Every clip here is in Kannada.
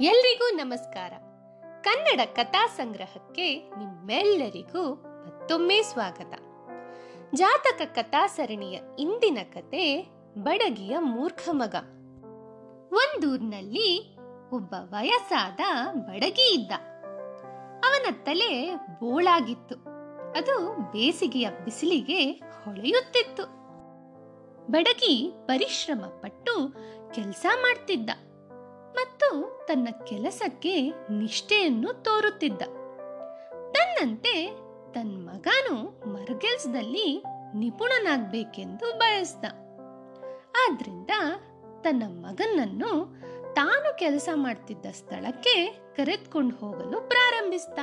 ಎಲ್ರಿಗೂ ನಮಸ್ಕಾರ. ಕನ್ನಡ ಕಥಾ ಸಂಗ್ರಹಕ್ಕೆ ನಿಮ್ಮೆಲ್ಲರಿಗೂ ಮತ್ತೊಮ್ಮೆ ಸ್ವಾಗತ. ಜಾತಕ ಕಥಾ ಸರಣಿಯ ಇಂದಿನ ಕತೆ ಬಡಗಿಯ ಮೂರ್ಖ ಮಗ. ಒಂದೂರ್ನಲ್ಲಿ ಒಬ್ಬ ವಯಸ್ಸಾದ ಬಡಗಿ ಇದ್ದ. ಅವನ ತಲೆ ಬೋಳಾಗಿತ್ತು. ಅದು ಬೇಸಿಗೆಯ ಬಿಸಿಲಿಗೆ ಹೊಳೆಯುತ್ತಿತ್ತು. ಬಡಗಿ ಪರಿಶ್ರಮ ಪಟ್ಟು ಕೆಲಸ ಮಾಡ್ತಿದ್ದ. ಮತ್ತು ತನ್ನ ಕೆಲಸಕ್ಕೆ ನಿಷ್ಠೆಯನ್ನು ತೋರುತ್ತಿದ್ದ. ತನ್ನಂತೆ ತನ್ನ ಮಗನು ಮರ್ಗೆಲ್ಸ್ದಲ್ಲಿ ನಿಪುಣನಾಗಬೇಕೆಂದು ಬಯಸ್ದ. ಆದ್ರಿಂದ ತನ್ನ ಮಗನನ್ನು ತಾನು ಕೆಲಸ ಮಾಡ್ತಿದ್ದ ಸ್ಥಳಕ್ಕೆ ಕರೆದುಕೊಂಡು ಹೋಗಲು ಪ್ರಾರಂಭಿಸಿದ.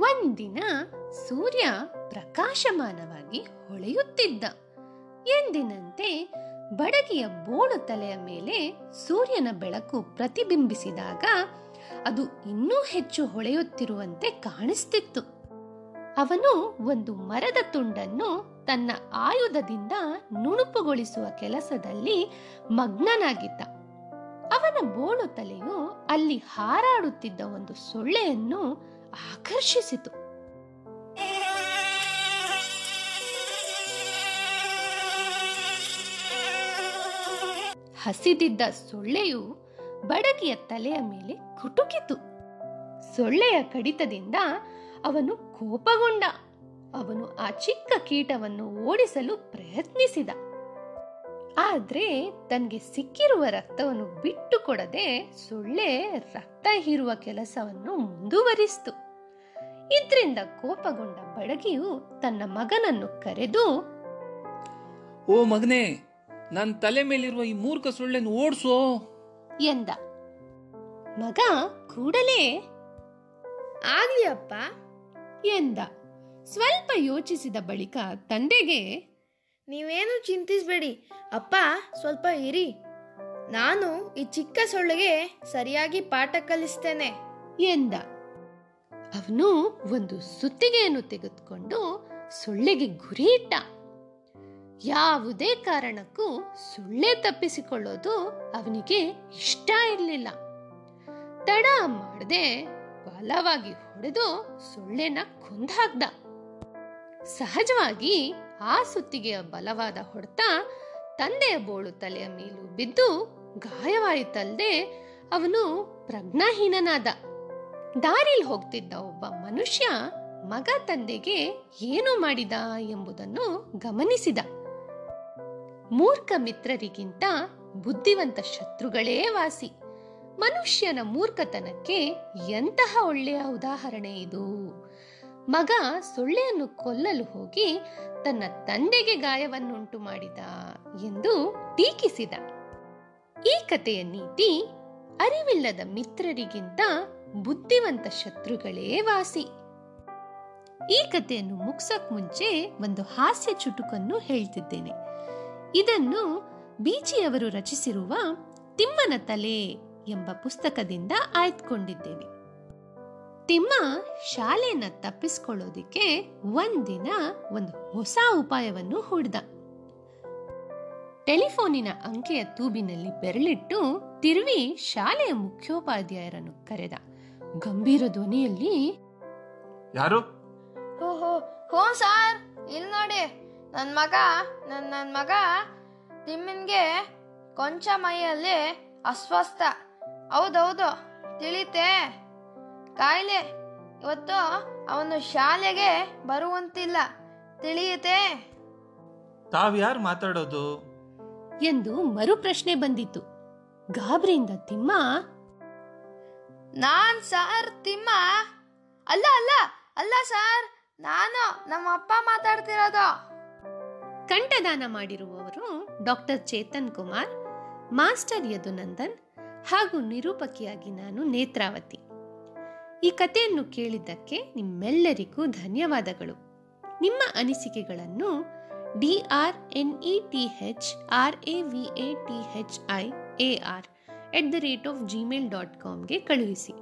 ಒಂದಿನ ಸೂರ್ಯ ಪ್ರಕಾಶಮಾನವಾಗಿ ಹೊಳೆಯುತ್ತಿದ್ದ. ಎಂದಿನಂತೆ ಬಡಗಿಯ ಬೋಳು ತಲೆಯ ಮೇಲೆ ಸೂರ್ಯನ ಬೆಳಕು ಪ್ರತಿಬಿಂಬಿಸಿದಾಗ ಅದು ಇನ್ನೂ ಹೆಚ್ಚು ಹೊಳೆಯುತ್ತಿರುವಂತೆ ಕಾಣಿಸ್ತಿತ್ತು. ಅವನು ಒಂದು ಮರದ ತುಂಡನ್ನು ತನ್ನ ಆಯುಧದಿಂದ ನುಣುಪುಗೊಳಿಸುವ ಕೆಲಸದಲ್ಲಿ ಮಗ್ನನಾಗಿದ್ದ. ಅವನ ಬೋಳು ತಲೆಯು ಅಲ್ಲಿ ಹಾರಾಡುತ್ತಿದ್ದ ಒಂದು ಸೊಳ್ಳೆಯನ್ನು ಆಕರ್ಷಿಸಿತು. ಹಸಿದಿದ್ದ ಸೊಳ್ಳೆಯು ಬಡಗಿಯ ತಲೆಯ ಮೇಲೆ ಕುಟುಕಿತು. ಸೊಳ್ಳೆಯ ಕಡಿತದಿಂದ ಅವನು ಕೋಪಗೊಂಡ. ಅವನು ಆ ಚಿಕ್ಕ ಕೀಟವನ್ನು ಓಡಿಸಲು ಪ್ರಯತ್ನಿಸಿದ. ಆದ್ರೆ ತನಗೆ ಸಿಕ್ಕಿರುವ ರಕ್ತವನ್ನು ಬಿಟ್ಟು ಕೊಡದೆ ಸೊಳ್ಳೆ ರಕ್ತ ಹೀರುವ ಕೆಲಸವನ್ನು ಮುಂದುವರಿಸಿತು. ಇದರಿಂದ ಕೋಪಗೊಂಡ ಬಡಗಿಯು ತನ್ನ ಮಗನನ್ನು ಕರೆದು, ಓ ಮಗನೇ ನನ್ನ ತಲೆ ಮೇಲಿರುವ ಈ ಮೂರ್ಖ ಸೊಳ್ಳೆನ ಓಡಿಸೋ. ಎಂದ. ಮಗ ಕೂಡಲೇ. ಆಗ್ಲಿ ಅಪ್ಪ, ಎಂದ. ಸ್ವಲ್ಪ ಯೋಚಿಸಿದ ಬಳಿಕ ತಂದೆಗೆ, ನೀವೇನು ಚಿಂತಿಸಬೇಡಿ. ಅಪ್ಪ, ಸ್ವಲ್ಪ ಇರಿ. ನಾನು ಈ ಚಿಕ್ಕ ಸೊಳ್ಳೆಗೆ ಸರಿಯಾಗಿ ಪಾಠ ಕಲಿಸ್ತೇನೆ, ಎಂದ. ಅವನು ಒಂದು ಸುತ್ತಿಗೆಯನ್ನು ತೆಗೆದುಕೊಂಡು ಸೊಳ್ಳೆಗೆ ಗುರಿ ಇಟ್ಟ. ಯಾವುದೇ ಕಾರಣಕ್ಕೂ ಸುಳ್ಳೆ ತಪ್ಪಿಸಿಕೊಳ್ಳೋದು ಅವನಿಗೆ ಇಷ್ಟ ಇರಲಿಲ್ಲ. ತಡ ಮಾಡದೆ ಬಲವಾಗಿ ಹೊಡೆದು ಸುಳ್ಳೆನ ಕೊಂದಾಗ್ದ. ಸಹಜವಾಗಿ ಆ ಸುತ್ತಿಗೆಯ ಬಲವಾದ ಹೊಡೆತ ತಂದೆಯ ಬೋಳು ತಲೆಯ ಮೇಲೂ ಬಿದ್ದು ಗಾಯವಾಯಿತಲ್ಲದೆ ಅವನು ಪ್ರಜ್ಞಾಹೀನನಾದ. ದಾರಿಲ್ ಹೋಗ್ತಿದ್ದ ಒಬ್ಬ ಮನುಷ್ಯ ಮಗ ತಂದೆಗೆ ಏನು ಮಾಡಿದ ಎಂಬುದನ್ನು ಗಮನಿಸಿದ. ಮೂರ್ಖ ಮಿತ್ರರಿಗಿಂತ ಬುದ್ಧಿವಂತ ಶತ್ರುಗಳೇ ವಾಸಿ. ಮನುಷ್ಯನ ಮೂರ್ಖತನಕ್ಕೆ ಎಂತಹ ಒಳ್ಳೆಯ ಉದಾಹರಣೆ ಇದು? ಮಗ ಸೊಳ್ಳೆಯನ್ನು ಕೊಲ್ಲಲು ಹೋಗಿ ತನ್ನ ತಂದೆಗೆ ಗಾಯವನ್ನುಂಟು ಮಾಡಿದ ಎಂದು ಟೀಕಿಸಿದ. ಈ ಕಥೆಯ ನೀತಿ ಅರಿವಿಲ್ಲದ ಮಿತ್ರರಿಗಿಂತ ಬುದ್ಧಿವಂತ ಶತ್ರುಗಳೇ ವಾಸಿ. ಈ ಕಥೆಯನ್ನು ಮುಗಿಸಕ್ ಮುಂಚೆ ಒಂದು ಹಾಸ್ಯ ಚುಟುಕನ್ನು ಹೇಳ್ತಿದ್ದೇನೆ. ಇದನ್ನು ಬೀಚಿಯವರು ರಚಿಸಿರುವ ತಿಮ್ಮನ ತಲೆ ಎಂಬ ಪುಸ್ತಕದಿಂದ ಆಯ್ದುಕೊಂಡಿದ್ದೇನೆ ತಿಮ್ಮ ಶಾಲೆಯನ್ನ ತಪ್ಪಿಸ್ಕೊಳ್ಳೋದಿಕ್ಕೆ ಒಂದಿನ ಒಂದು ಹೊಸ ಉಪಾಯವನ್ನು ಹೂಡಿದ. ಟೆಲಿಫೋನಿನ ಅಂಕೆಯ ತೂಬಿನಲ್ಲಿ ಬೆರಳಿಟ್ಟು ತಿರುವಿ ಶಾಲೆಯ ಮುಖ್ಯೋಪಾಧ್ಯಾಯರನ್ನು ಕರೆದ. ಗಂಭೀರ ಧ್ವನಿಯಲ್ಲಿ ಯಾರು? ಓಹೋ ಹೋ ಸಾರ್ ಇಲ್ಲಿ ನೋಡಿ. ನನ್ನ ಮಗ ನನ್ನ ನನ್ನ ಮಗ ತಿಮ್ಮನ್ಗೆ ಕೊಂಚ ಮೈಯಲ್ಲಿ ಅಸ್ವಸ್ಥ. ಹೌದೌದು ತಿಳಿತೆ. ಕಾಯಿಲೆ ಇವತ್ತು ಅವನು ಶಾಲೆಗೆ ಬರುವಂತಿಲ್ಲ ತಿಳಿಯುತ್ತೆ ತಾವ್ಯಾರು ಮಾತಾಡೋದು? ಎಂದು ಮರು ಪ್ರಶ್ನೆ ಬಂದಿತ್ತು. ಗಾಬರಿಯಿಂದ ತಿಮ್ಮ. ನಾನ್ ಸಾರ್ ತಿಮ್ಮ. ಅಲ್ಲ ಅಲ್ಲ ಅಲ್ಲ ಸಾರ್ ನಾನು ನಮ್ಮ ಅಪ್ಪ ಮಾತಾಡ್ತಿರೋದು. ಕಂಠದಾನ ಮಾಡಿರುವವರು ಡಾಕ್ಟರ್ ಚೇತನ್ ಕುಮಾರ್, ಮಾಸ್ಟರ್ ಯದುನಂದನ್ ಹಾಗೂ ನಿರೂಪಕಿಯಾಗಿ ನಾನು ನೇತ್ರಾವತಿ. ಈ ಕಥೆಯನ್ನು ಕೇಳಿದ್ದಕ್ಕೆ ನಿಮ್ಮೆಲ್ಲರಿಗೂ ಧನ್ಯವಾದಗಳು. ನಿಮ್ಮ ಅನಿಸಿಕೆಗಳನ್ನು D R N E T H R A V A T H I A R at the rate of Gmail dot ಕಾಮ್ಗೆ ಕಳುಹಿಸಿ.